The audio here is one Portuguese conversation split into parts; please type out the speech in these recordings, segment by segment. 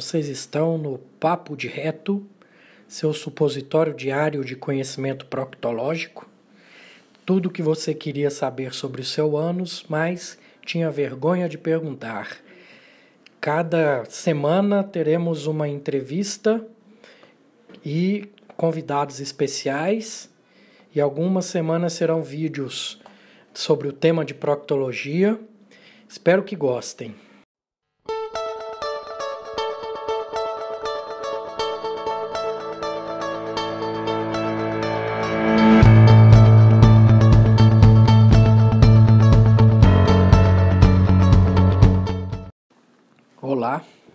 Vocês estão no Papo de Reto, seu supositório diário de conhecimento proctológico. Tudo o que você queria saber sobre o seu ânus, mas tinha vergonha de perguntar. Cada semana teremos uma entrevista e convidados especiais, e algumas semanas serão vídeos sobre o tema de proctologia. Espero que gostem.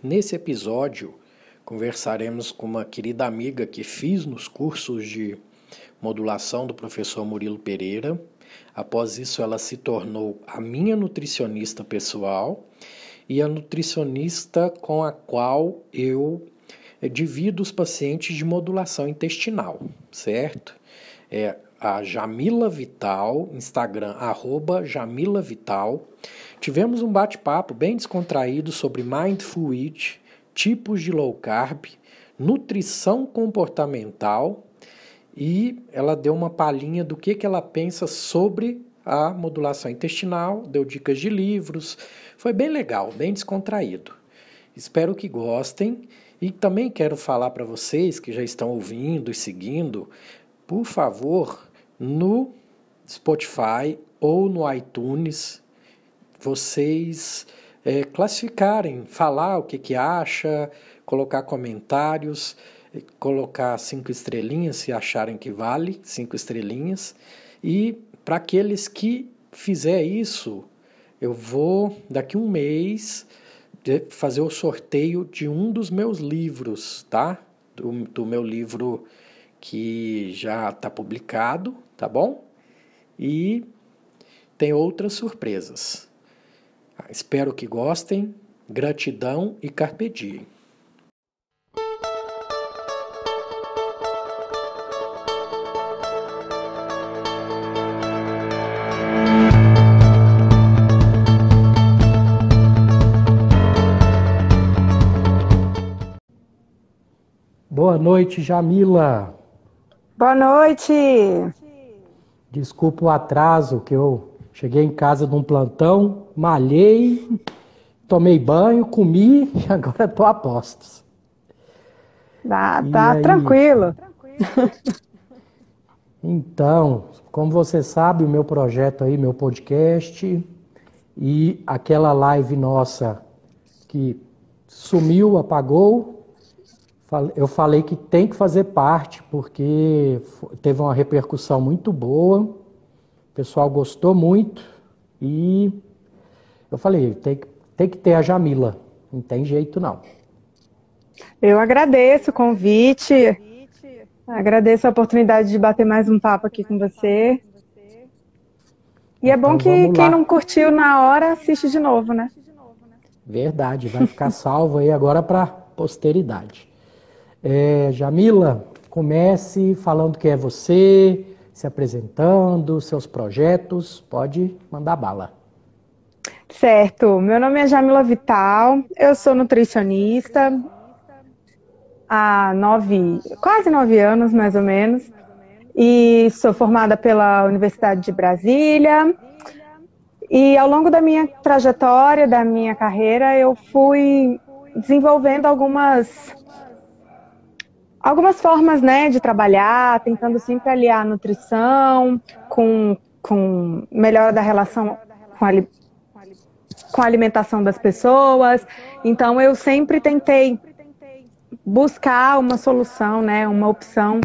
Nesse episódio conversaremos com uma querida amiga que fiz nos cursos de modulação do professor Murilo Pereira. Após isso, ela se tornou a minha nutricionista pessoal e a nutricionista com a qual eu divido os pacientes de modulação intestinal, certo? É a Jamila Vital, Instagram, arroba Jamila Vital. Tivemos um bate-papo bem descontraído sobre Mindful Eat, tipos de low carb, nutrição comportamental e ela deu uma palhinha do que, que ela pensa sobre a modulação intestinal, deu dicas de livros, foi bem legal, bem descontraído. Espero que gostem e também quero falar para vocês que já estão ouvindo e seguindo, por favor, no Spotify ou no iTunes, vocês é, classificarem, falar o que, que acha, colocar comentários, colocar cinco estrelinhas se acharem que vale, cinco estrelinhas. E para aqueles que fizer isso, eu vou daqui um mês fazer o sorteio de um dos meus livros, tá? Do, do meu livro que já está publicado, tá bom? E tem outras surpresas. Espero que gostem. Gratidão e carpe diem. Boa noite, Jamila. Boa noite. Desculpa o atraso que eu Cheguei em casa de um plantão, malhei, tomei banho, comi e agora estou a postos. Tá, tá tranquilo. Então, como você sabe, o meu projeto aí, meu podcast e aquela live nossa que sumiu, apagou, eu falei que tem que fazer parte porque teve uma repercussão muito boa o pessoal gostou muito e eu falei, tem, tem que ter a Jamila, não tem jeito não. Eu agradeço o convite, agradeço a oportunidade de bater mais um papo aqui com você. E é bom então, que quem não curtiu na hora assiste de novo, né? Verdade, vai ficar salvo aí agora para posteridade. É, Jamila, comece falando quem é você, se apresentando, seus projetos, pode mandar bala. Certo, meu nome é Jamila Vital, eu sou nutricionista há nove, quase nove anos mais ou menos, e sou formada pela Universidade de Brasília. E ao longo da minha trajetória, da minha carreira, eu fui desenvolvendo algumas algumas formas né, de trabalhar, tentando sempre aliar a nutrição com, com melhora da relação com a, com a alimentação das pessoas. Então eu sempre tentei buscar uma solução, né, uma opção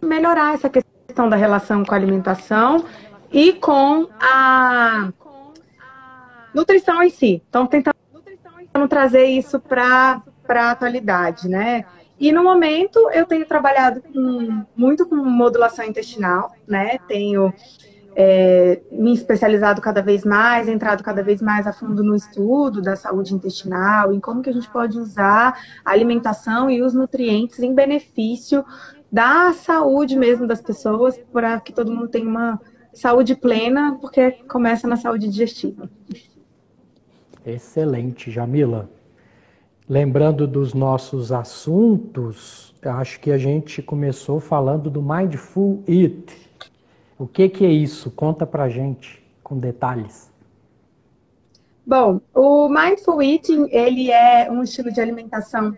melhorar essa questão da relação com a alimentação e com a nutrição em si. Então tentando trazer isso para para a atualidade, né? E no momento eu tenho trabalhado com, muito com modulação intestinal, né? Tenho é, me especializado cada vez mais, entrado cada vez mais a fundo no estudo da saúde intestinal, em como que a gente pode usar a alimentação e os nutrientes em benefício da saúde mesmo das pessoas, para que todo mundo tenha uma saúde plena, porque começa na saúde digestiva. Excelente, Jamila. Lembrando dos nossos assuntos, acho que a gente começou falando do Mindful Eat. O que, que é isso? Conta pra gente com detalhes. Bom, o Mindful Eating, ele é um estilo de alimentação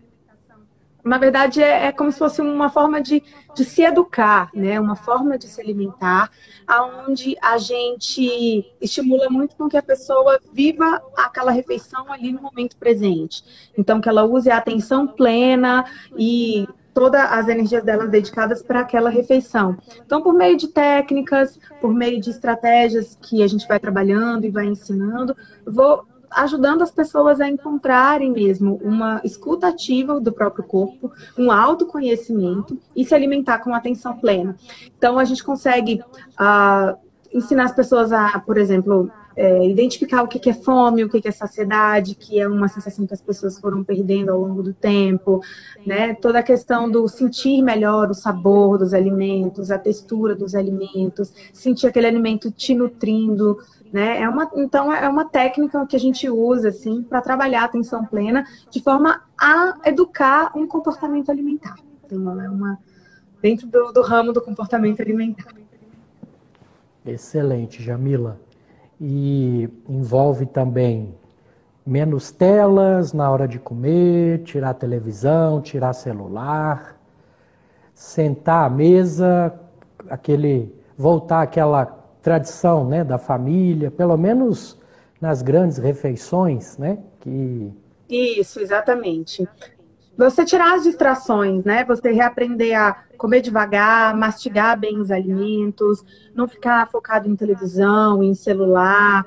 na verdade, é, é, como se fosse uma forma de, de se educar, né? Uma forma de se alimentar, aonde a gente estimula muito com que a pessoa viva aquela refeição ali no momento presente. Então, que ela use a atenção plena e todas as energias dela dedicadas para aquela refeição. Então, por meio de técnicas, por meio de estratégias que a gente vai trabalhando e vai ensinando, vou ajudando as pessoas a encontrarem mesmo uma escuta ativa do próprio corpo, um autoconhecimento e se alimentar com atenção plena. Então, a gente consegue uh, ensinar as pessoas a, por exemplo, é, identificar o que, é fome, o que, é saciedade, que é uma sensação que as pessoas foram perdendo ao longo do tempo, né? Toda a questão do sentir melhor o sabor dos alimentos, a textura dos alimentos, sentir aquele alimento te nutrindo, né? É uma, então, é uma técnica que a gente usa assim, para trabalhar a atenção plena de forma a educar um comportamento alimentar. Então, é uma, dentro do, do ramo do comportamento alimentar. Excelente, Jamila. E envolve também menos telas na hora de comer, tirar televisão, tirar celular, sentar à mesa, aquele voltar àquela tradição né, da família, pelo menos nas grandes refeições, né? Que... Isso, exatamente. Você tirar as distrações, né? Você reaprender a comer devagar, mastigar bem os alimentos, não ficar focado em televisão, em celular,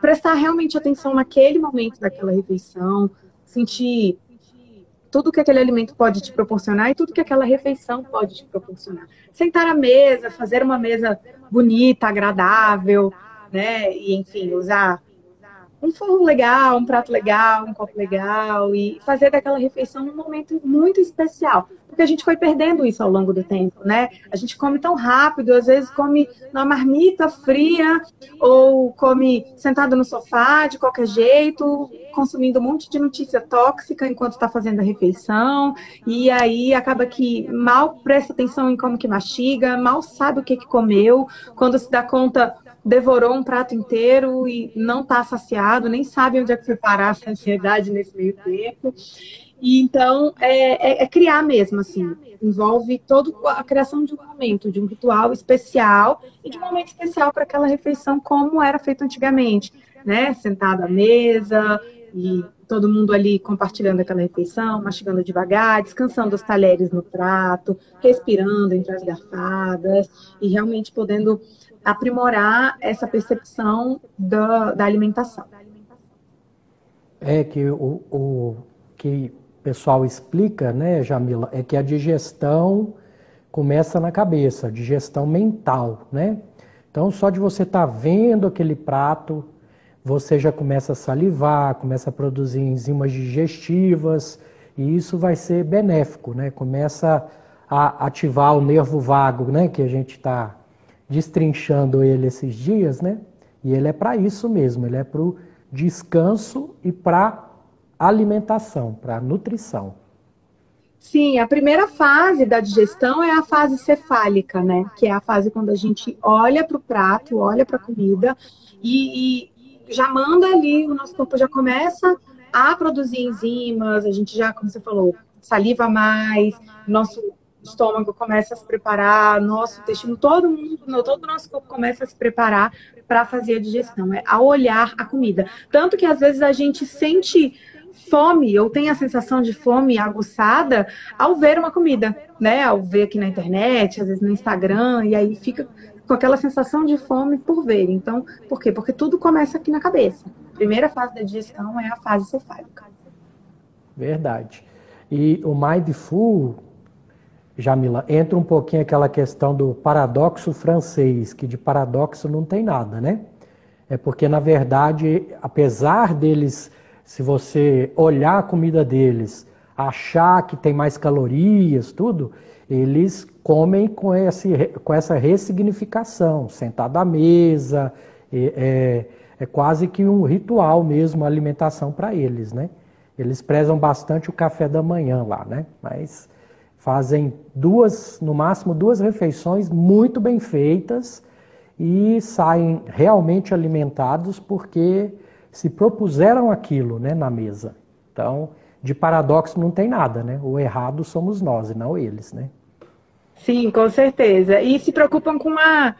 prestar realmente atenção naquele momento daquela refeição, sentir tudo que aquele alimento pode te proporcionar e tudo que aquela refeição pode te proporcionar. Sentar à mesa, fazer uma mesa bonita, agradável, né? E enfim, usar um forro legal, um prato legal, um copo legal e fazer daquela refeição um momento muito especial porque a gente foi perdendo isso ao longo do tempo, né? A gente come tão rápido, às vezes come numa marmita fria ou come sentado no sofá de qualquer jeito, consumindo um monte de notícia tóxica enquanto está fazendo a refeição, e aí acaba que mal presta atenção em como que mastiga, mal sabe o que, que comeu, quando se dá conta devorou um prato inteiro e não está saciado, nem sabe onde é que foi parar a saciedade nesse meio tempo. E então é, é, é, criar mesmo, assim, envolve toda a criação de um momento, de um ritual especial e de um momento especial para aquela refeição como era feito antigamente, né? Sentado à mesa e todo mundo ali compartilhando aquela refeição, mastigando devagar, descansando os talheres no prato, respirando entre as garfadas e realmente podendo aprimorar essa percepção da, da alimentação. É que o, o que pessoal explica, né, Jamila, é que a digestão começa na cabeça, digestão mental, né? Então, só de você estar tá vendo aquele prato, você já começa a salivar, começa a produzir enzimas digestivas, e isso vai ser benéfico, né? Começa a ativar o nervo vago, né? Que a gente está destrinchando ele esses dias, né? E ele é para isso mesmo, ele é para o descanso e para alimentação, para nutrição. Sim, a primeira fase da digestão é a fase cefálica, né? Que é a fase quando a gente olha para o prato, olha para a comida e, e, já manda ali, o nosso corpo já começa a produzir enzimas, a gente já, como você falou, saliva mais, nosso estômago começa a se preparar, nosso intestino, todo mundo, todo o nosso corpo começa a se preparar para fazer a digestão, é a olhar a comida. Tanto que às vezes a gente sente fome ou tem a sensação de fome aguçada ao ver uma comida, né? Ao ver aqui na internet, às vezes no Instagram, e aí fica com aquela sensação de fome por ver. Então, por quê? Porque tudo começa aqui na cabeça. A primeira fase da digestão é a fase cefálica. Verdade. E o mindful, Jamila, entra um pouquinho aquela questão do paradoxo francês, que de paradoxo não tem nada, né? É porque, na verdade, apesar deles se você olhar a comida deles, achar que tem mais calorias, tudo, eles comem com, esse, com essa ressignificação, sentado à mesa, é, é quase que um ritual mesmo a alimentação para eles, né? Eles prezam bastante o café da manhã lá, né? Mas fazem duas, no máximo duas refeições muito bem feitas e saem realmente alimentados porque se propuseram aquilo, né, na mesa. Então, de paradoxo não tem nada, né? O errado somos nós e não eles, né? Sim, com certeza. E se preocupam com a,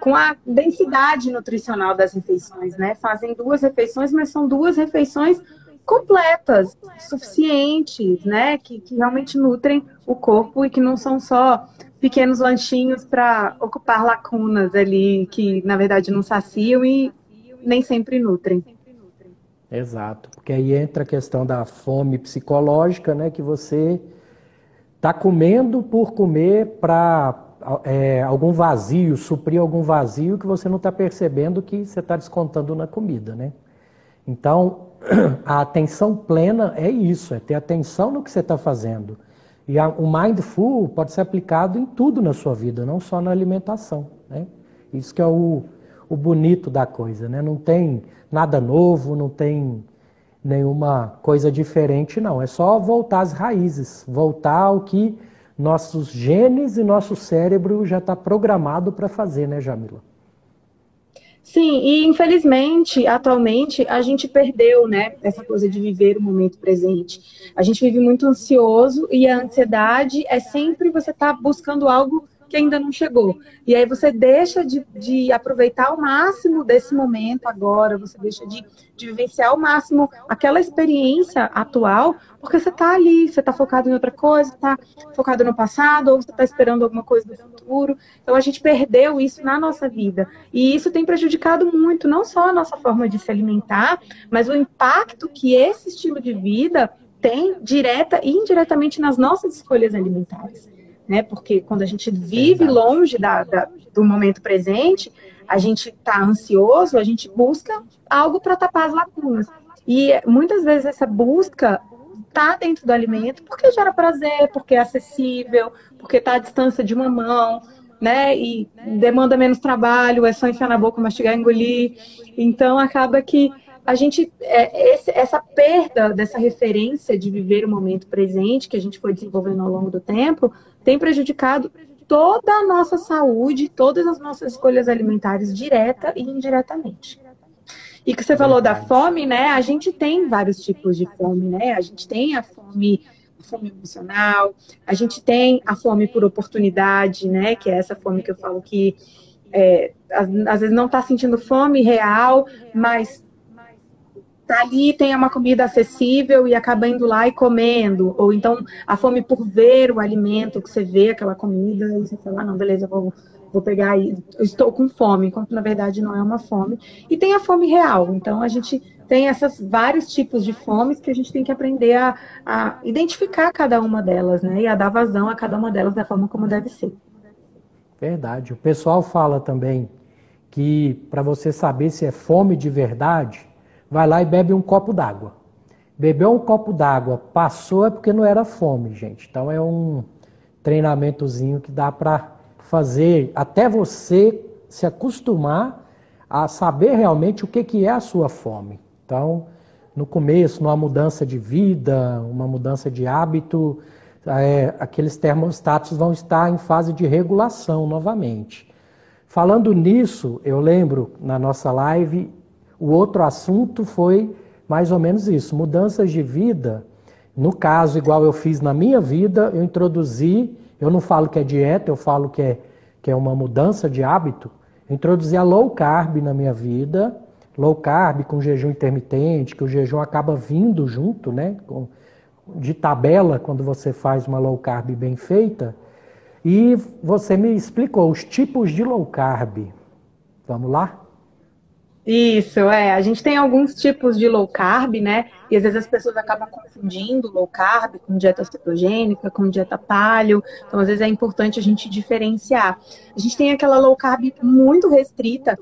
com a densidade nutricional das refeições, né? Fazem duas refeições, mas são duas refeições completas, suficientes, né? Que, que realmente nutrem o corpo e que não são só pequenos lanchinhos para ocupar lacunas ali que na verdade não saciam e nem sempre nutrem. Exato, porque aí entra a questão da fome psicológica, né? Que você está comendo por comer para é, algum vazio, suprir algum vazio que você não está percebendo que você está descontando na comida, né? Então, a atenção plena é isso, é ter atenção no que você está fazendo. E a, o mindful pode ser aplicado em tudo na sua vida, não só na alimentação, né? Isso que é o, o bonito da coisa, né? Não tem nada novo, não tem nenhuma coisa diferente, não. É só voltar às raízes, voltar ao que nossos genes e nosso cérebro já está programado para fazer, né, Jamila? Sim, e infelizmente, atualmente, a gente perdeu, né, essa coisa de viver o momento presente. A gente vive muito ansioso e a ansiedade é sempre você estar tá buscando algo que ainda não chegou. E aí você deixa de, de aproveitar o máximo desse momento agora, você deixa de, de vivenciar ao máximo aquela experiência atual, porque você está ali, você está focado em outra coisa, está focado no passado, ou você está esperando alguma coisa do futuro. Então a gente perdeu isso na nossa vida. E isso tem prejudicado muito, não só a nossa forma de se alimentar, mas o impacto que esse estilo de vida tem direta e indiretamente nas nossas escolhas alimentares né? Porque quando a gente vive longe da, da do momento presente, a gente está ansioso, a gente busca algo para tapar as lacunas. E muitas vezes essa busca está dentro do alimento porque gera prazer, porque é acessível, porque está à distância de uma mão, né? E demanda menos trabalho, é só enfiar na boca, mastigar, engolir. Então acaba que a gente é, esse, essa perda dessa referência de viver o momento presente que a gente foi desenvolvendo ao longo do tempo tem prejudicado toda a nossa saúde, todas as nossas escolhas alimentares, direta e indiretamente. E que você falou da fome, né? A gente tem vários tipos de fome, né? A gente tem a fome, a fome emocional, a gente tem a fome por oportunidade, né? Que é essa fome que eu falo que é, às, às vezes não está sentindo fome real, mas tá ali, tem uma comida acessível e acaba indo lá e comendo. Ou então a fome por ver o alimento, que você vê aquela comida e você fala, ah, não, beleza, vou, vou pegar eu estou com fome, enquanto na verdade não é uma fome. E tem a fome real. Então a gente tem esses vários tipos de fomes que a gente tem que aprender a, a identificar cada uma delas, né? E a dar vazão a cada uma delas da forma como deve ser. Verdade. O pessoal fala também que para você saber se é fome de verdade, vai lá e bebe um copo d'água. Bebeu um copo d'água, passou é porque não era fome, gente. Então é um treinamentozinho que dá para fazer até você se acostumar a saber realmente o que, que é a sua fome. Então, no começo, numa mudança de vida, uma mudança de hábito, é, aqueles termostatos vão estar em fase de regulação novamente. Falando nisso, eu lembro na nossa live o outro assunto foi mais ou menos isso, mudanças de vida. No caso, igual eu fiz na minha vida, eu introduzi, eu não falo que é dieta, eu falo que é, que é uma mudança de hábito. Eu introduzi a low carb na minha vida, low carb com jejum intermitente, que o jejum acaba vindo junto, né? Com, de tabela, quando você faz uma low carb bem feita. E você me explicou os tipos de low carb. Vamos lá? Isso, é. A gente tem alguns tipos de low carb, né? E às vezes as pessoas acabam confundindo low carb com dieta cetogênica, com dieta paleo. Então, às vezes é importante a gente diferenciar. A gente tem aquela low carb muito restrita,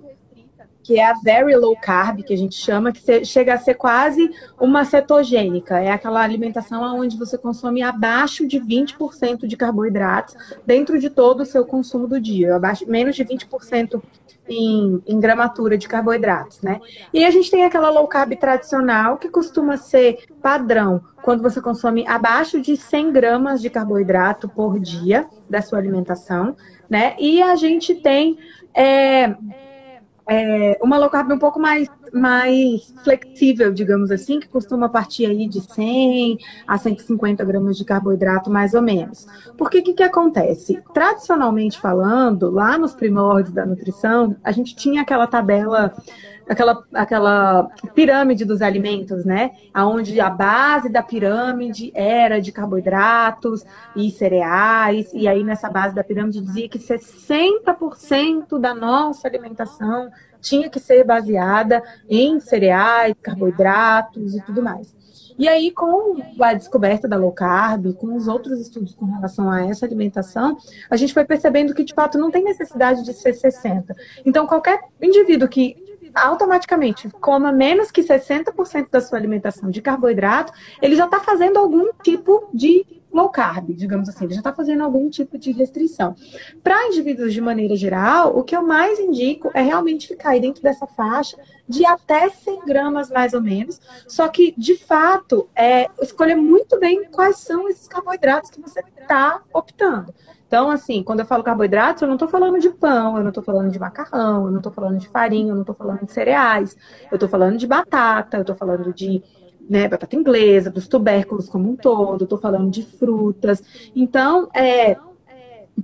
que é a very low carb, que a gente chama, que chega a ser quase uma cetogênica. É aquela alimentação onde você consome abaixo de 20% de carboidratos dentro de todo o seu consumo do dia. Abaixo, menos de 20% em, em, gramatura de carboidratos, né? E a gente tem aquela low carb tradicional, que costuma ser padrão quando você consome abaixo de 100 gramas de carboidrato por dia da sua alimentação, né? E a gente tem é, é, uma low carb um pouco mais, mais flexível, digamos assim, que costuma partir aí de 100 a 150 gramas de carboidrato, mais ou menos. Porque o que, que acontece? Tradicionalmente falando, lá nos primórdios da nutrição, a gente tinha aquela tabela aquela, aquela pirâmide dos alimentos, né? Onde a base da pirâmide era de carboidratos e cereais, e aí nessa base da pirâmide dizia que 60% da nossa alimentação tinha que ser baseada em cereais, carboidratos e tudo mais. E aí, com a descoberta da low carb, com os outros estudos com relação a essa alimentação, a gente foi percebendo que, de fato, não tem necessidade de ser 60. Então, qualquer indivíduo que automaticamente. Coma menos que 60% da sua alimentação de carboidrato, ele já está fazendo algum tipo de low carb, digamos assim, ele já está fazendo algum tipo de restrição. Para indivíduos de maneira geral, o que eu mais indico é realmente ficar aí dentro dessa faixa de até 100 gramas, mais ou menos. Só que, de fato, é escolher muito bem quais são esses carboidratos que você está optando. Então, assim, quando eu falo carboidratos, eu não estou falando de pão, eu não estou falando de macarrão, eu não estou falando de farinha, eu não estou falando de cereais, eu estou falando de batata, eu estou falando de né, batata inglesa, dos tubérculos como um todo, estou falando de frutas. Então, é,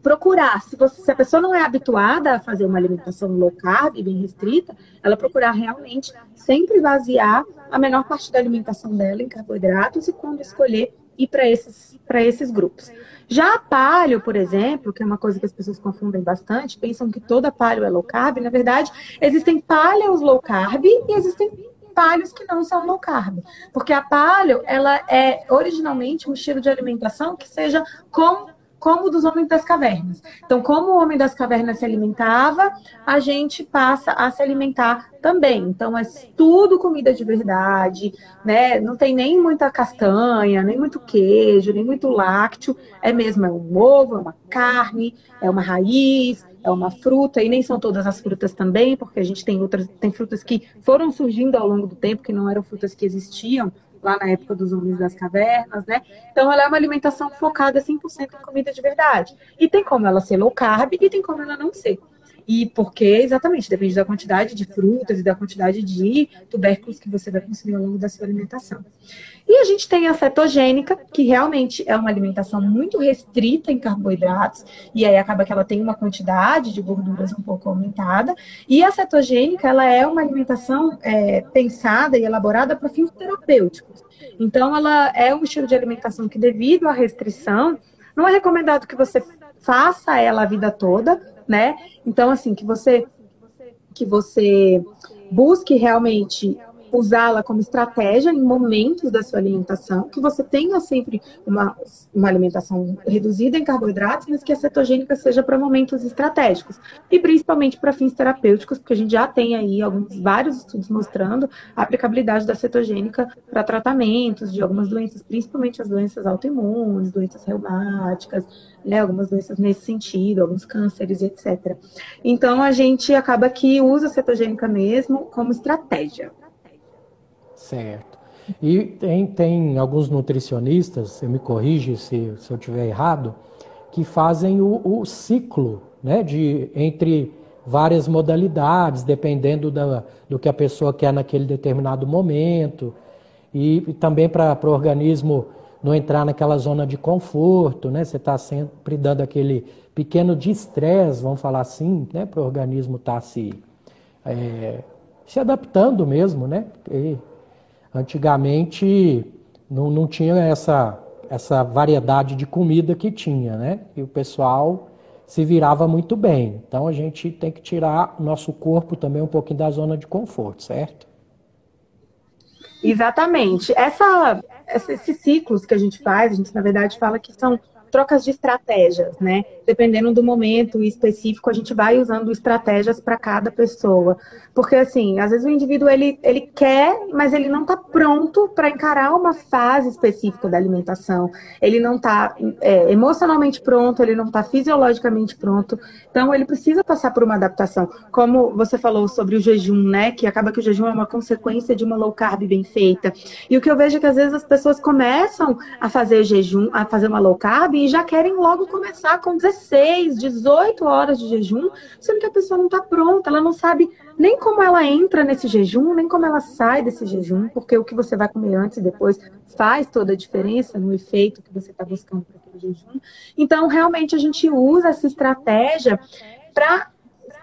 procurar, se, você, se, a pessoa não é habituada a fazer uma alimentação low carb, bem restrita, ela procurar realmente sempre basear a menor parte da alimentação dela em carboidratos e quando escolher ir para esses, esses grupos. Já a palio, por exemplo, que é uma coisa que as pessoas confundem bastante, pensam que toda palio é low carb, na verdade, existem paleos low carb e existem palios que não são low carb. Porque a palio, ela é originalmente um estilo de alimentação que seja com como dos homens das cavernas. Então, como o homem das cavernas se alimentava, a gente passa a se alimentar também. Então, é tudo comida de verdade, né? Não tem nem muita castanha, nem muito queijo, nem muito lácteo. É mesmo, é um ovo, é uma carne, é uma raiz, é uma fruta, e nem são todas as frutas também, porque a gente tem outras, tem frutas que foram surgindo ao longo do tempo, que não eram frutas que existiam lá na época dos homens das cavernas, né? Então ela é uma alimentação focada 100% em comida de verdade. E tem como ela ser low carb e tem como ela não ser. E porque, exatamente, depende da quantidade de frutas e da quantidade de tubérculos que você vai consumir ao longo da sua alimentação. E a gente tem a cetogênica, que realmente é uma alimentação muito restrita em carboidratos, e aí acaba que ela tem uma quantidade de gorduras um pouco aumentada. E a cetogênica, ela é uma alimentação é, pensada e elaborada para fins terapêuticos. Então, ela é um estilo de alimentação que, devido à restrição, não é recomendado que você faça ela a vida toda, né? Então, assim, que você que você busque realmente usá-la como estratégia em momentos da sua alimentação, que você tenha sempre uma, uma alimentação reduzida em carboidratos, mas que a cetogênica seja para momentos estratégicos. E principalmente para fins terapêuticos, porque a gente já tem aí alguns vários estudos mostrando a aplicabilidade da cetogênica para tratamentos de algumas doenças, principalmente as doenças autoimunes, doenças reumáticas, né, algumas doenças nesse sentido, alguns cânceres, etc. Então a gente acaba que usa a cetogênica mesmo como estratégia. Certo. E tem, tem alguns nutricionistas, você me corrige se, se eu estiver errado, que fazem o, o, ciclo né, de, entre várias modalidades, dependendo da, do que a pessoa quer naquele determinado momento, e, e também para o organismo não entrar naquela zona de conforto, né? Você está sempre dando aquele pequeno de estresse, vamos falar assim, né? Para o organismo estar tá se, é, se adaptando mesmo, né? Porque antigamente não, não tinha essa, essa variedade de comida que tinha, né? E o pessoal se virava muito bem. Então a gente tem que tirar o nosso corpo também um pouquinho da zona de conforto, certo? Exatamente. Essa, esses ciclos que a gente faz, a gente na verdade fala que são trocas de estratégias, né? Dependendo do momento específico, a gente vai usando estratégias para cada pessoa. Porque, assim, às vezes o indivíduo, ele, ele quer, mas ele não está pronto para encarar uma fase específica da alimentação. Ele não está é, emocionalmente pronto, ele não está fisiologicamente pronto. Então, ele precisa passar por uma adaptação. Como você falou sobre o jejum, né? Que acaba que o jejum é uma consequência de uma low carb bem feita. E o que eu vejo é que, às vezes, as pessoas começam a fazer jejum, a fazer uma low carb e já querem logo começar com 16, 18 horas de jejum, sendo que a pessoa não está pronta, ela não sabe nem como ela entra nesse jejum, nem como ela sai desse jejum, porque o que você vai comer antes e depois faz toda a diferença no efeito que você está buscando para aquele jejum. Então, realmente, a gente usa essa estratégia para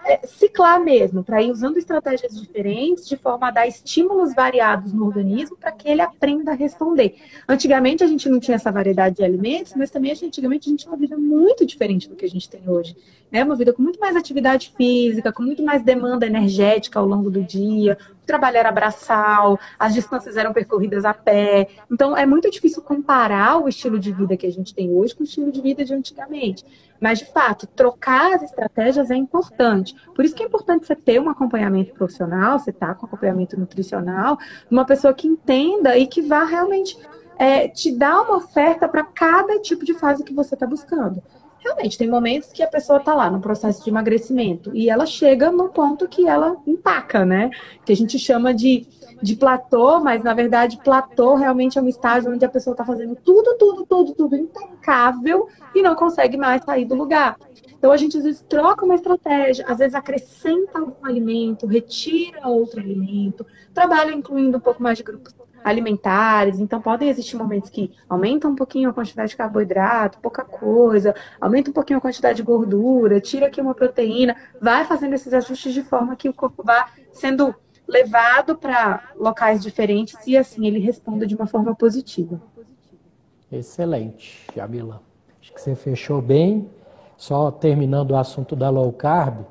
é, ciclar mesmo, para ir usando estratégias diferentes, de forma a dar estímulos variados no organismo para que ele aprenda a responder. Antigamente a gente não tinha essa variedade de alimentos, mas também antigamente a gente tinha uma vida muito diferente do que a gente tem hoje. Né? Uma vida com muito mais atividade física, com muito mais demanda energética ao longo do dia, o trabalho era braçal, as distâncias eram percorridas a pé. Então é muito difícil comparar o estilo de vida que a gente tem hoje com o estilo de vida de antigamente. Mas, de fato, trocar as estratégias é importante. Por isso que é importante você ter um acompanhamento profissional, você tá com acompanhamento nutricional, uma pessoa que entenda e que vá realmente é, te dar uma oferta para cada tipo de fase que você está buscando. Realmente, tem momentos que a pessoa está lá no processo de emagrecimento e ela chega no ponto que ela empaca, né? Que a gente chama de de platô, mas na verdade platô realmente é um estágio onde a pessoa está fazendo tudo, tudo, tudo, tudo impecável e não consegue mais sair do lugar. Então a gente às vezes troca uma estratégia, às vezes acrescenta algum alimento, retira outro alimento, trabalha incluindo um pouco mais de grupos alimentares, então podem existir momentos que aumenta um pouquinho a quantidade de carboidrato, pouca coisa, aumenta um pouquinho a quantidade de gordura, tira aqui uma proteína, vai fazendo esses ajustes de forma que o corpo vá sendo levado para locais diferentes e assim ele responda de uma forma positiva. Excelente, Jamila. Acho que você fechou bem. Só terminando o assunto da low carb,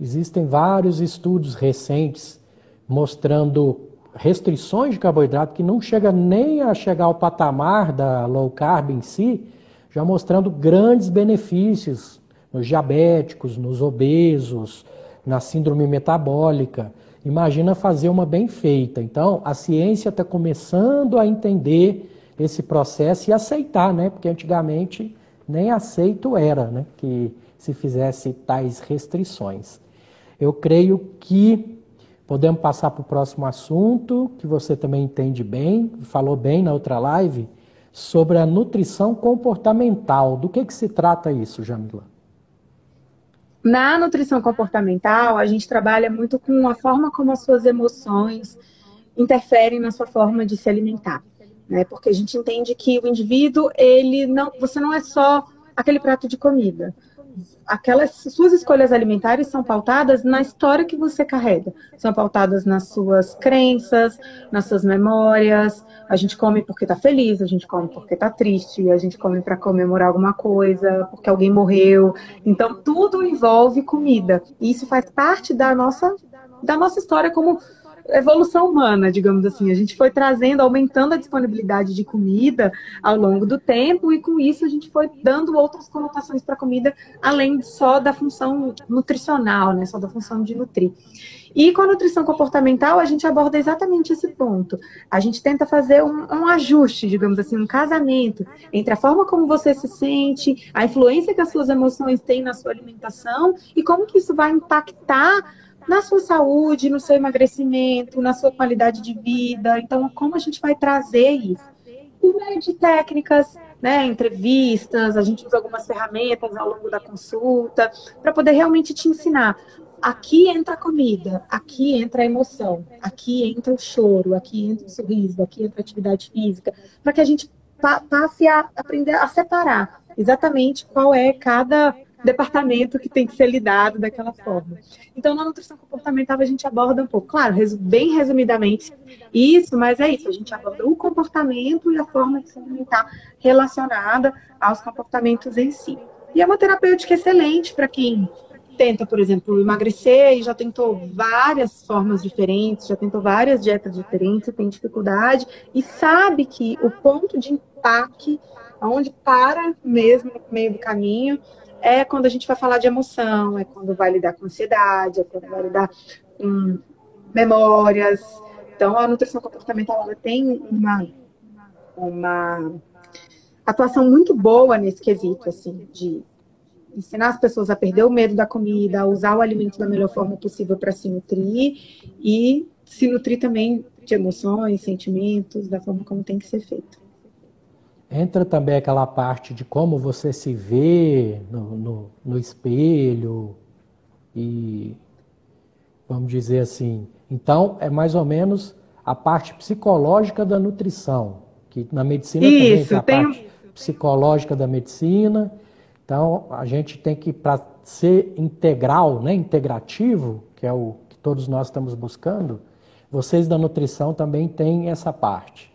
existem vários estudos recentes mostrando restrições de carboidrato que não chega nem a chegar ao patamar da low carb em si, já mostrando grandes benefícios nos diabéticos, nos obesos, na síndrome metabólica. Imagina fazer uma bem feita. Então, a ciência está começando a entender esse processo e aceitar, né? Porque antigamente nem aceito era, né? Que se fizesse tais restrições. Eu creio que podemos passar para o próximo assunto, que você também entende bem, falou bem na outra live, sobre a nutrição comportamental. Do que, que se trata isso, Jamila? Na nutrição comportamental, a gente trabalha muito com a forma como as suas emoções interferem na sua forma de se alimentar, né? Porque a gente entende que o indivíduo, ele não, você não é só aquele prato de comida aquelas suas escolhas alimentares são pautadas na história que você carrega, são pautadas nas suas crenças, nas suas memórias. A gente come porque está feliz, a gente come porque está triste, a gente come para comemorar alguma coisa, porque alguém morreu. Então tudo envolve comida. E isso faz parte da nossa da nossa história como evolução humana, digamos assim. A gente foi trazendo, aumentando a disponibilidade de comida ao longo do tempo e com isso a gente foi dando outras conotações para a comida, além só da função nutricional, né? Só da função de nutrir. E com a nutrição comportamental, a gente aborda exatamente esse ponto. A gente tenta fazer um, um, ajuste, digamos assim, um casamento entre a forma como você se sente, a influência que as suas emoções têm na sua alimentação e como que isso vai impactar na sua saúde, no seu emagrecimento, na sua qualidade de vida. Então, como a gente vai trazer isso? Por meio de técnicas, né, entrevistas, a gente usa algumas ferramentas ao longo da consulta, para poder realmente te ensinar. Aqui entra a comida, aqui entra a emoção, aqui entra o choro, aqui entra o sorriso, aqui entra a atividade física, para que a gente passe a aprender a separar exatamente qual é cada departamento que tem que ser lidado daquela forma. Então, na nutrição comportamental, a gente aborda um pouco, claro, bem resumidamente isso, mas é isso, a gente aborda o comportamento e a forma de se alimentar relacionada aos comportamentos em si. E é uma terapêutica excelente para quem tenta, por exemplo, emagrecer e já tentou várias formas diferentes, já tentou várias dietas diferentes, tem dificuldade e sabe que o ponto de impacto Onde para mesmo no meio do caminho é quando a gente vai falar de emoção, é quando vai lidar com ansiedade, é quando vai lidar com memórias. Então, a nutrição comportamental ela tem uma, uma atuação muito boa nesse quesito, assim, de ensinar as pessoas a perder o medo da comida, a usar o alimento da melhor forma possível para se nutrir e se nutrir também de emoções, sentimentos, da forma como tem que ser feito. Entra também aquela parte de como você se vê no, no, no espelho e vamos dizer assim. Então, é mais ou menos a parte psicológica da nutrição, que na medicina Isso, também tem a parte psicológica da medicina. Então, a gente tem que, para ser integral, né, integrativo, que é o que todos nós estamos buscando, vocês da nutrição também têm essa parte.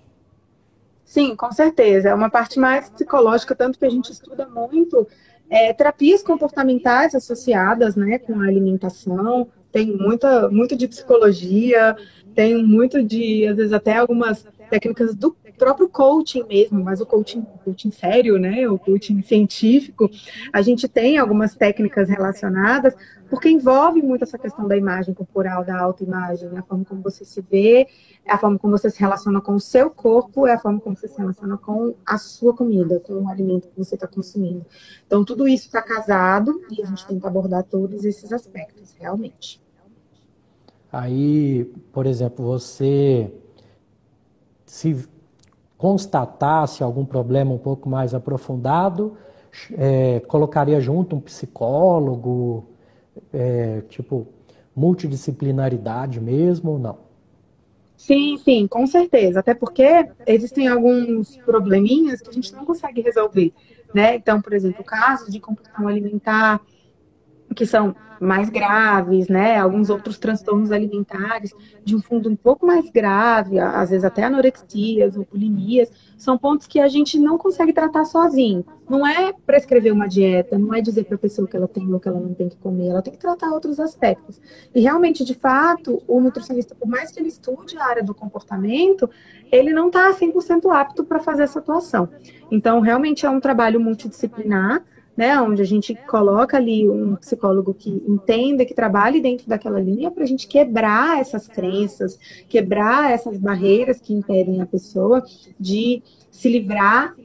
Sim, com certeza. É uma parte mais psicológica, tanto que a gente estuda muito é, terapias comportamentais associadas né, com a alimentação. Tem muita, muito de psicologia, tem muito de, às vezes, até algumas técnicas do próprio coaching mesmo, mas o coaching, coaching sério, né, o coaching científico, a gente tem algumas técnicas relacionadas, porque envolve muito essa questão da imagem corporal, da autoimagem, a forma como você se vê, a forma como você se relaciona com o seu corpo, é a forma como você se relaciona com a sua comida, com o alimento que você está consumindo. Então, tudo isso está casado e a gente que abordar todos esses aspectos, realmente. Aí, por exemplo, você se constatasse algum problema um pouco mais aprofundado, é, colocaria junto um psicólogo, é, tipo, multidisciplinaridade mesmo ou não? Sim, sim, com certeza. Até porque existem alguns probleminhas que a gente não consegue resolver, né? Então, por exemplo, casos de compulsão alimentar, que são mais graves, né? Alguns outros transtornos alimentares de um fundo um pouco mais grave, às vezes até anorexias ou bulimias, são pontos que a gente não consegue tratar sozinho. Não é prescrever uma dieta, não é dizer para a pessoa que ela tem ou que ela não tem que comer, ela tem que tratar outros aspectos. E realmente, de fato, o nutricionista, por mais que ele estude a área do comportamento, ele não está 100% apto para fazer essa atuação. Então, realmente é um trabalho multidisciplinar né, onde a gente coloca ali um psicólogo que entenda, que trabalhe dentro daquela linha para a gente quebrar essas crenças, quebrar essas barreiras que impedem a pessoa de se livrar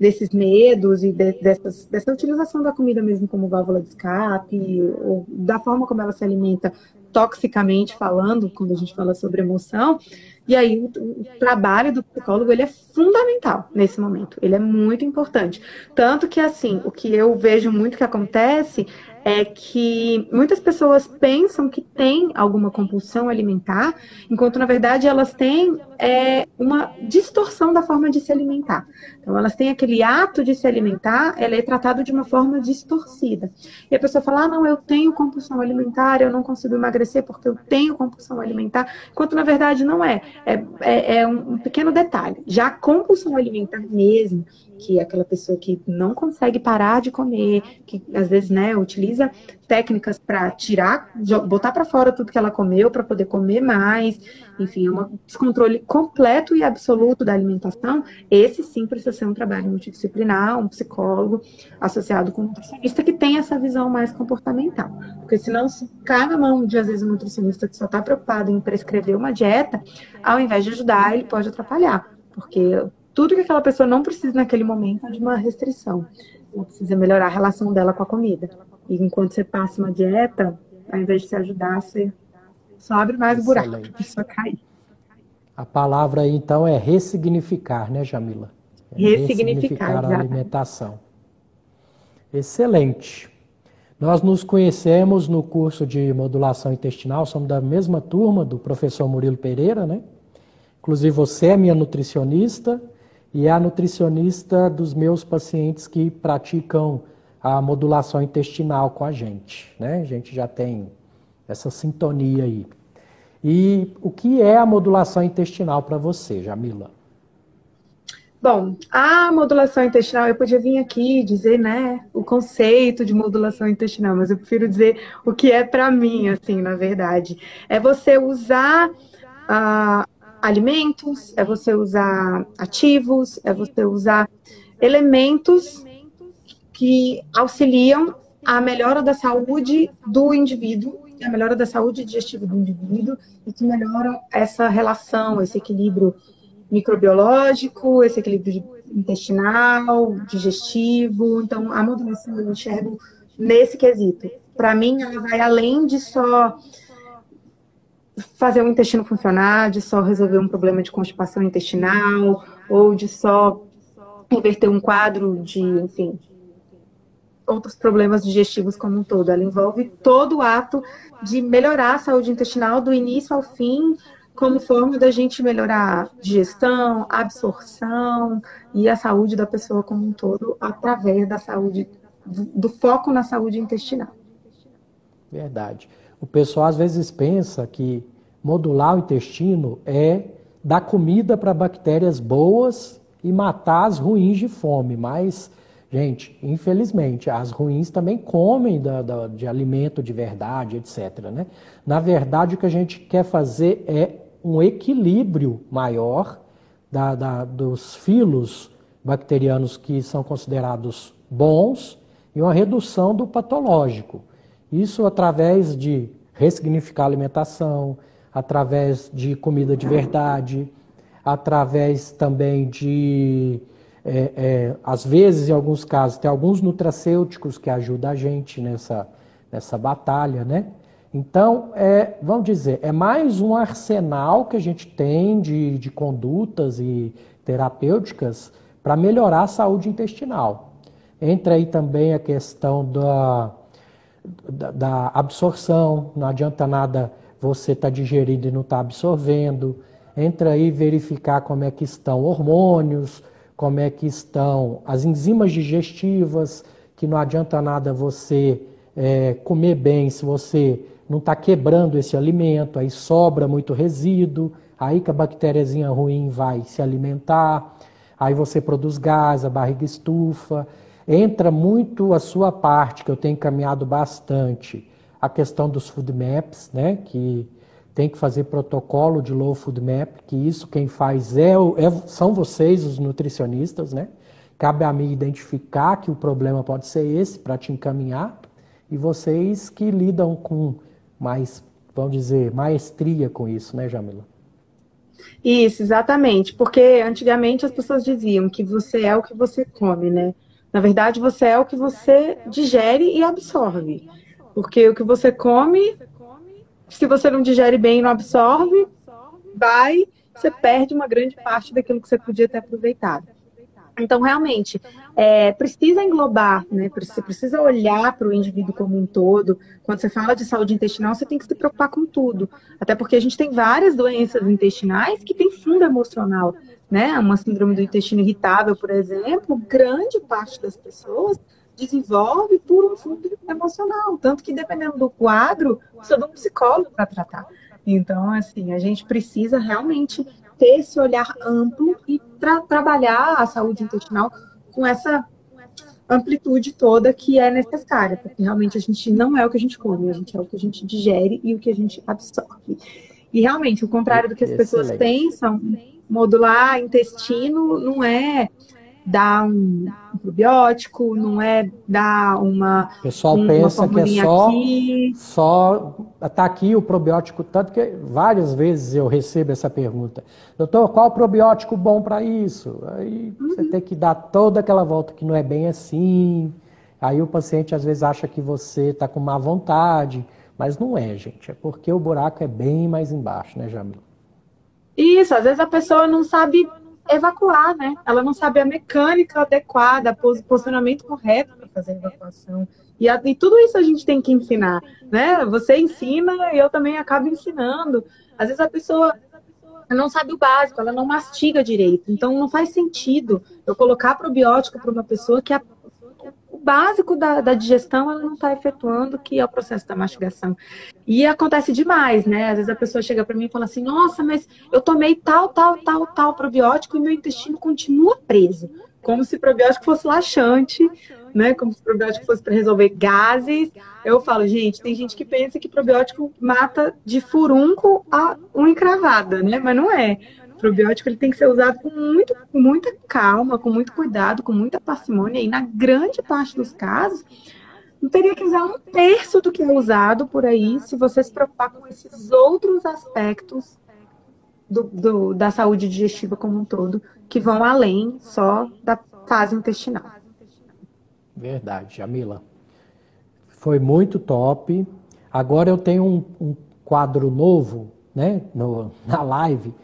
desses medos e de, dessas, dessa utilização da comida mesmo como válvula de escape, ou da forma como ela se alimenta toxicamente falando, quando a gente fala sobre emoção, e aí o, o, trabalho do psicólogo ele é fundamental nesse momento, ele é muito importante. Tanto que assim, o que eu vejo muito que acontece é que muitas pessoas pensam que tem alguma compulsão alimentar, enquanto na verdade elas têm é, uma distorção da forma de se alimentar. Então elas têm aquele ato de se alimentar, ela é tratado de uma forma distorcida. E a pessoa fala: ah, não, eu tenho compulsão alimentar, eu não consigo emagrecer porque eu tenho compulsão alimentar, enquanto na verdade não é. É, é, é um pequeno detalhe. Já a compulsão alimentar mesmo, que é aquela pessoa que não consegue parar de comer, que às vezes, né, utiliza técnicas para tirar, botar para fora tudo que ela comeu para poder comer mais, enfim, é um descontrole completo e absoluto da alimentação. Esse sim precisa ser um trabalho multidisciplinar, um psicólogo associado com um nutricionista que tem essa visão mais comportamental, porque senão se cai na mão de às vezes um nutricionista que só está preocupado em prescrever uma dieta, ao invés de ajudar, ele pode atrapalhar, porque tudo que aquela pessoa não precisa naquele momento é de uma restrição. Ela precisa melhorar a relação dela com a comida. E enquanto você passa uma dieta, ao invés de se ajudar, você só abre mais Excelente. buraco a pessoa cair. A palavra aí, então, é ressignificar, né, Jamila? É ressignificar, ressignificar a alimentação. Excelente. Nós nos conhecemos no curso de modulação intestinal, somos da mesma turma do professor Murilo Pereira, né? Inclusive, você é minha nutricionista e é a nutricionista dos meus pacientes que praticam a modulação intestinal com a gente. Né? A gente já tem essa sintonia aí. E o que é a modulação intestinal para você, Jamila? Bom, a modulação intestinal, eu podia vir aqui dizer, né, o conceito de modulação intestinal, mas eu prefiro dizer o que é para mim, assim, na verdade. É você usar a, alimentos, é você usar ativos, é você usar elementos que auxiliam a melhora da saúde do indivíduo, a melhora da saúde digestiva do indivíduo e que melhoram essa relação, esse equilíbrio microbiológico, esse equilíbrio intestinal, digestivo. Então, a modulação eu enxergo nesse quesito. Para mim, ela vai além de só fazer o intestino funcionar, de só resolver um problema de constipação intestinal, ou de só reverter um quadro de, enfim, outros problemas digestivos como um todo. Ela envolve todo o ato de melhorar a saúde intestinal do início ao fim, como forma da gente melhorar a digestão, a absorção e a saúde da pessoa como um todo através da saúde, do, do foco na saúde intestinal. Verdade. O pessoal às vezes pensa que modular o intestino é dar comida para bactérias boas e matar as ruins de fome, mas, gente, infelizmente, as ruins também comem da, da, de alimento de verdade, etc. Né? Na verdade, o que a gente quer fazer é um equilíbrio maior da, da, dos filos bacterianos que são considerados bons e uma redução do patológico. Isso através de ressignificar a alimentação, através de comida de verdade, através também de, é, é, às vezes, em alguns casos, tem alguns nutracêuticos que ajudam a gente nessa, nessa batalha, né? Então, é, vamos dizer, é mais um arsenal que a gente tem de, de condutas e terapêuticas para melhorar a saúde intestinal. Entra aí também a questão da, da, da absorção, não adianta nada você estar tá digerindo e não está absorvendo. Entra aí verificar como é que estão hormônios, como é que estão as enzimas digestivas, que não adianta nada você é, comer bem se você não está quebrando esse alimento, aí sobra muito resíduo, aí que a bactériazinha ruim vai se alimentar, aí você produz gás, a barriga estufa. Entra muito a sua parte, que eu tenho caminhado bastante, a questão dos food maps, né, que tem que fazer protocolo de low food map, que isso quem faz é, é, são vocês, os nutricionistas, né? Cabe a mim identificar que o problema pode ser esse para te encaminhar e vocês que lidam com mais, vamos dizer, maestria com isso, né, Jamila? Isso, exatamente. Porque antigamente as pessoas diziam que você é o que você come, né? Na verdade, você é o que você digere e absorve. Porque o que você come, se você não digere bem e não absorve, vai, você perde uma grande parte daquilo que você podia ter aproveitado. Então, realmente, é, precisa englobar, né? Você precisa olhar para o indivíduo como um todo. Quando você fala de saúde intestinal, você tem que se preocupar com tudo. Até porque a gente tem várias doenças intestinais que têm fundo emocional né, uma síndrome do intestino irritável, por exemplo, grande parte das pessoas desenvolve por um fundo emocional, tanto que dependendo do quadro, precisa de um psicólogo para tratar. Então, assim, a gente precisa realmente ter esse olhar amplo e tra trabalhar a saúde intestinal com essa amplitude toda que é necessária, porque realmente a gente não é o que a gente come, a gente é o que a gente digere e o que a gente absorve. E realmente, o contrário do que as Excelente. pessoas pensam, modular intestino não é dar um, probiótico, não é dar uma. O pessoal um, pensa que é só, aqui. só. Tá aqui o probiótico, tanto que várias vezes eu recebo essa pergunta. Doutor, qual probiótico bom para isso? Aí uhum. você tem que dar toda aquela volta que não é bem assim. Aí o paciente às vezes acha que você está com má vontade, mas não é, gente. É porque o buraco é bem mais embaixo, né, Jamil? Isso, às vezes a pessoa não sabe evacuar, né? Ela não sabe a mecânica adequada, o posicionamento correto para fazer a evacuação. E, a, e, tudo isso a gente tem que ensinar, né? Você ensina e eu também acabo ensinando. Às vezes a pessoa não sabe o básico, ela não mastiga direito. Então não faz sentido eu colocar probiótico para uma pessoa que a básico da, da digestão ela não está efetuando, que é o processo da mastigação. E acontece demais, né? Às vezes a pessoa chega para mim e fala assim: Nossa, mas eu tomei tal, tal, tal, tal probiótico e meu intestino continua preso. Como se probiótico fosse laxante, né? Como se probiótico fosse para resolver gases. Eu falo, gente, tem gente que pensa que probiótico mata de furunco a unha encravada, né? Mas não é. Probiótico ele tem que ser usado com muito, muita calma, com muito cuidado, com muita parcimônia, e na grande parte dos casos, não teria que usar um terço do que é usado por aí se você se preocupar com esses outros aspectos do, do, da saúde digestiva como um todo, que vão além só da fase intestinal. Verdade, Jamila. Foi muito top. Agora eu tenho um, um quadro novo né, no, na live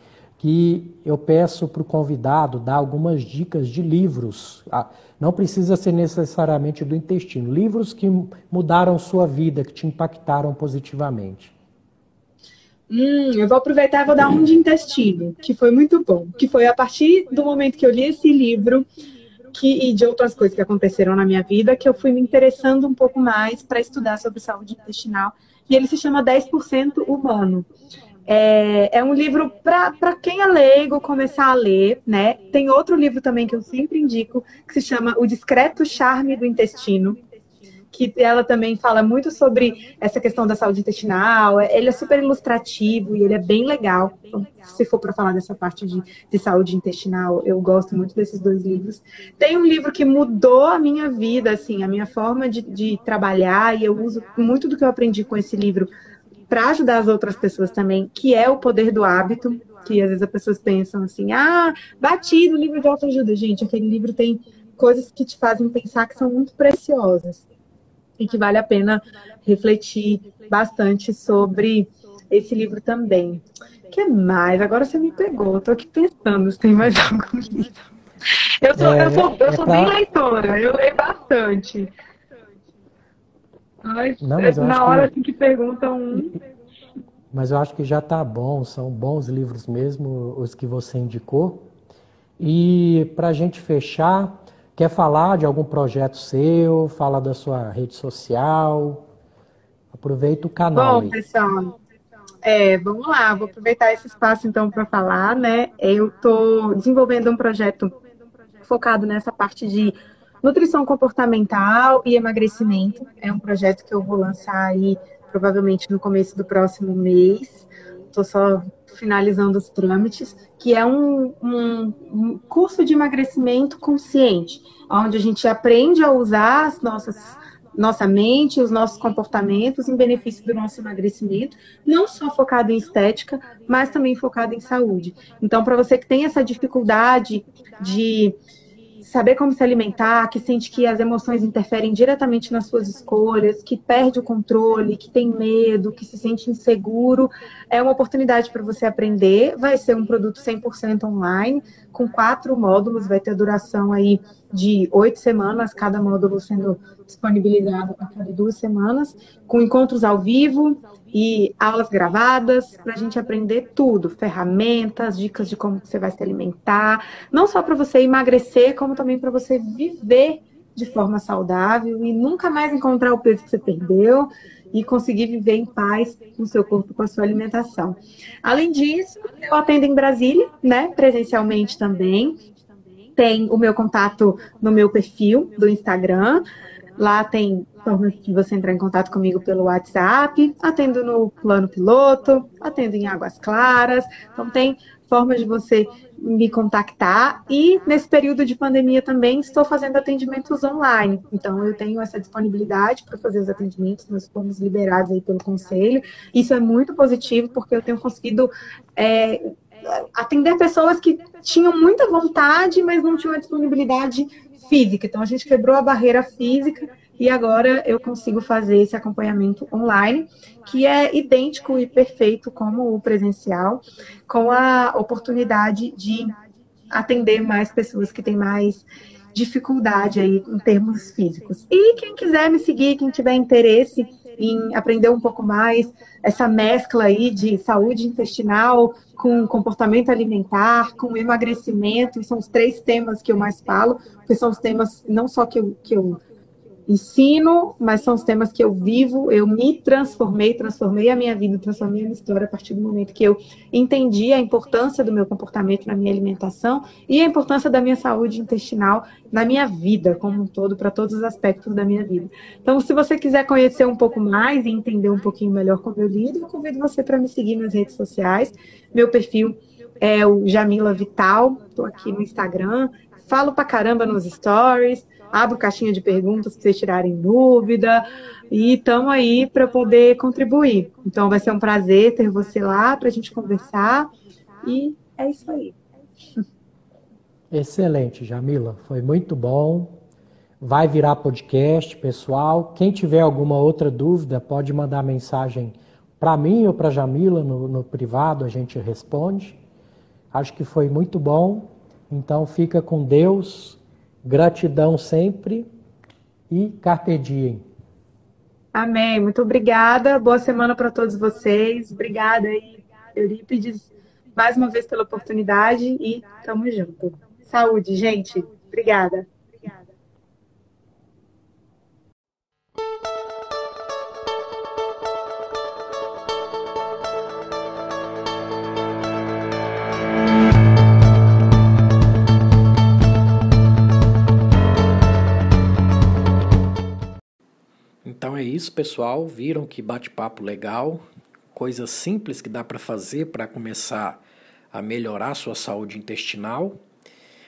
que eu peço para o convidado dar algumas dicas de livros. Ah, não precisa ser necessariamente do intestino. Livros que mudaram sua vida, que te impactaram positivamente. Hum, eu vou aproveitar e vou dar um de intestino, que foi muito bom. Que foi a partir do momento que eu li esse livro que, e de outras coisas que aconteceram na minha vida que eu fui me interessando um pouco mais para estudar sobre saúde intestinal. E ele se chama 10% Humano. É, é um livro para quem é leigo começar a ler, né? Tem outro livro também que eu sempre indico, que se chama O Discreto Charme do Intestino, que ela também fala muito sobre essa questão da saúde intestinal. Ele é super ilustrativo e ele é bem legal. Então, se for para falar dessa parte de, de, saúde intestinal, eu gosto muito desses dois livros. Tem um livro que mudou a minha vida, assim, a minha forma de, de trabalhar, e eu uso muito do que eu aprendi com esse livro para ajudar as outras pessoas também, que é o poder do hábito, que às vezes as pessoas pensam assim, ah, bati no livro de autoajuda. Gente, aquele livro tem coisas que te fazem pensar que são muito preciosas e que vale a pena refletir bastante sobre esse livro também. O que mais? Agora você me pegou, estou aqui pensando se tem mais algum livro. Eu sou, é, eu sou, eu é sou pra... bem leitora, eu leio bastante. Mas, Não, mas na hora que... Assim, que perguntam. Mas eu acho que já está bom, são bons livros mesmo os que você indicou. E para a gente fechar, quer falar de algum projeto seu? Fala da sua rede social. Aproveita o canal. Bom, aí. pessoal, é, vamos lá, vou aproveitar esse espaço então para falar, né? Eu estou desenvolvendo um projeto focado nessa parte de Nutrição comportamental e emagrecimento é um projeto que eu vou lançar aí provavelmente no começo do próximo mês. Estou só finalizando os trâmites, que é um, um, um, curso de emagrecimento consciente, onde a gente aprende a usar as nossas nossa mente, os nossos comportamentos em benefício do nosso emagrecimento, não só focado em estética, mas também focado em saúde. Então, para você que tem essa dificuldade de saber como se alimentar, que sente que as emoções interferem diretamente nas suas escolhas, que perde o controle, que tem medo, que se sente inseguro, é uma oportunidade para você aprender. Vai ser um produto 100% online, com quatro módulos, vai ter duração aí de oito semanas, cada módulo sendo disponibilizado a cada duas semanas, com encontros ao vivo, e aulas gravadas para a gente aprender tudo, ferramentas, dicas de como você vai se alimentar, não só para você emagrecer, como também para você viver de forma saudável e nunca mais encontrar o peso que você perdeu e conseguir viver em paz com seu corpo, com a sua alimentação. Além disso, eu atendo em Brasília, né, presencialmente também. Tem o meu contato no meu perfil do Instagram. Lá tem formas de você entrar em contato comigo pelo WhatsApp, atendo no plano piloto, atendo em Águas Claras. Então, tem formas de você me contactar. E nesse período de pandemia também estou fazendo atendimentos online. Então, eu tenho essa disponibilidade para fazer os atendimentos, nós fomos liberados aí pelo conselho. Isso é muito positivo, porque eu tenho conseguido. É, atender pessoas que tinham muita vontade, mas não tinham a disponibilidade física. Então, a gente quebrou a barreira física e agora eu consigo fazer esse acompanhamento online, que é idêntico e perfeito como o presencial, com a oportunidade de atender mais pessoas que têm mais dificuldade aí em termos físicos. E quem quiser me seguir, quem tiver interesse em aprender um pouco mais essa mescla aí de saúde intestinal com comportamento alimentar, com emagrecimento, são os três temas que eu mais falo, que são os temas não só que eu, que eu ensino, mas são os temas que eu vivo. Eu me transformei, transformei a minha vida, transformei a minha história a partir do momento que eu entendi a importância do meu comportamento na minha alimentação e a importância da minha saúde intestinal na minha vida como um todo, para todos os aspectos da minha vida. Então, se você quiser conhecer um pouco mais e entender um pouquinho melhor como eu lido, eu convido você para me seguir nas redes sociais. Meu perfil é o Jamila Vital, estou aqui no Instagram, falo pra caramba nos stories, abro caixinha de perguntas para vocês tirarem dúvida e estamos aí para poder contribuir. Então vai ser um prazer ter você lá para a gente conversar e é isso aí. Excelente, Jamila, foi muito bom. Vai virar podcast, pessoal. Quem tiver alguma outra dúvida pode mandar mensagem para mim ou para Jamila no, no privado, a gente responde. Acho que foi muito bom. Então fica com Deus. Gratidão sempre e carpe diem. Amém. Muito obrigada. Boa semana para todos vocês. Obrigada aí, Eurípides, mais uma vez pela oportunidade e tamo junto. Saúde, gente. Obrigada. Então é isso, pessoal. Viram que bate-papo legal, coisas simples que dá para fazer para começar a melhorar a sua saúde intestinal.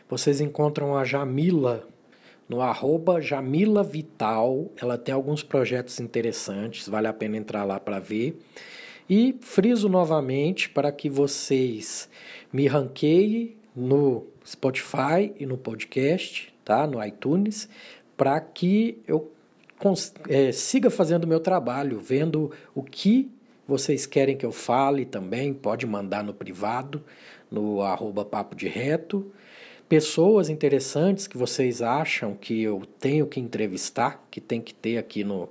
Vocês encontram a Jamila no arroba Jamila Vital. Ela tem alguns projetos interessantes, vale a pena entrar lá para ver. E friso novamente para que vocês me ranqueiem no Spotify e no podcast, tá? No iTunes, para que eu é, siga fazendo o meu trabalho, vendo o que vocês querem que eu fale também, pode mandar no privado, no arroba papo de reto. Pessoas interessantes que vocês acham que eu tenho que entrevistar, que tem que ter aqui no,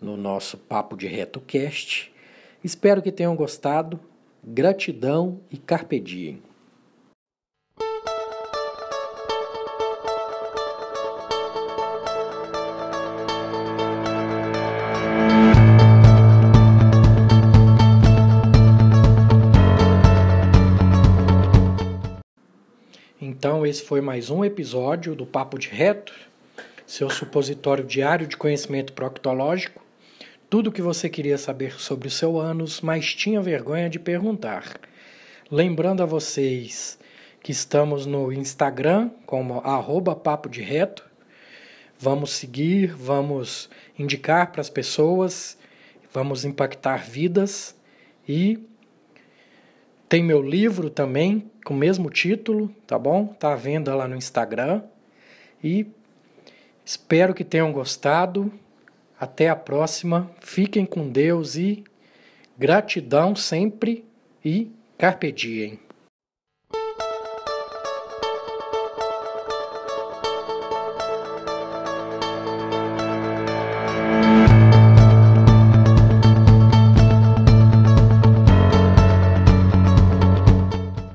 no nosso Papo de Reto Cast. Espero que tenham gostado. Gratidão e carpe diem. Esse foi mais um episódio do Papo de Reto, seu supositório diário de conhecimento proctológico. Tudo o que você queria saber sobre o seu ânus, mas tinha vergonha de perguntar. Lembrando a vocês que estamos no Instagram como arroba Papo de Reto. Vamos seguir, vamos indicar para as pessoas, vamos impactar vidas e tem meu livro também, com o mesmo título, tá bom? Tá à venda lá no Instagram. E espero que tenham gostado. Até a próxima. Fiquem com Deus e gratidão sempre e carpe diem.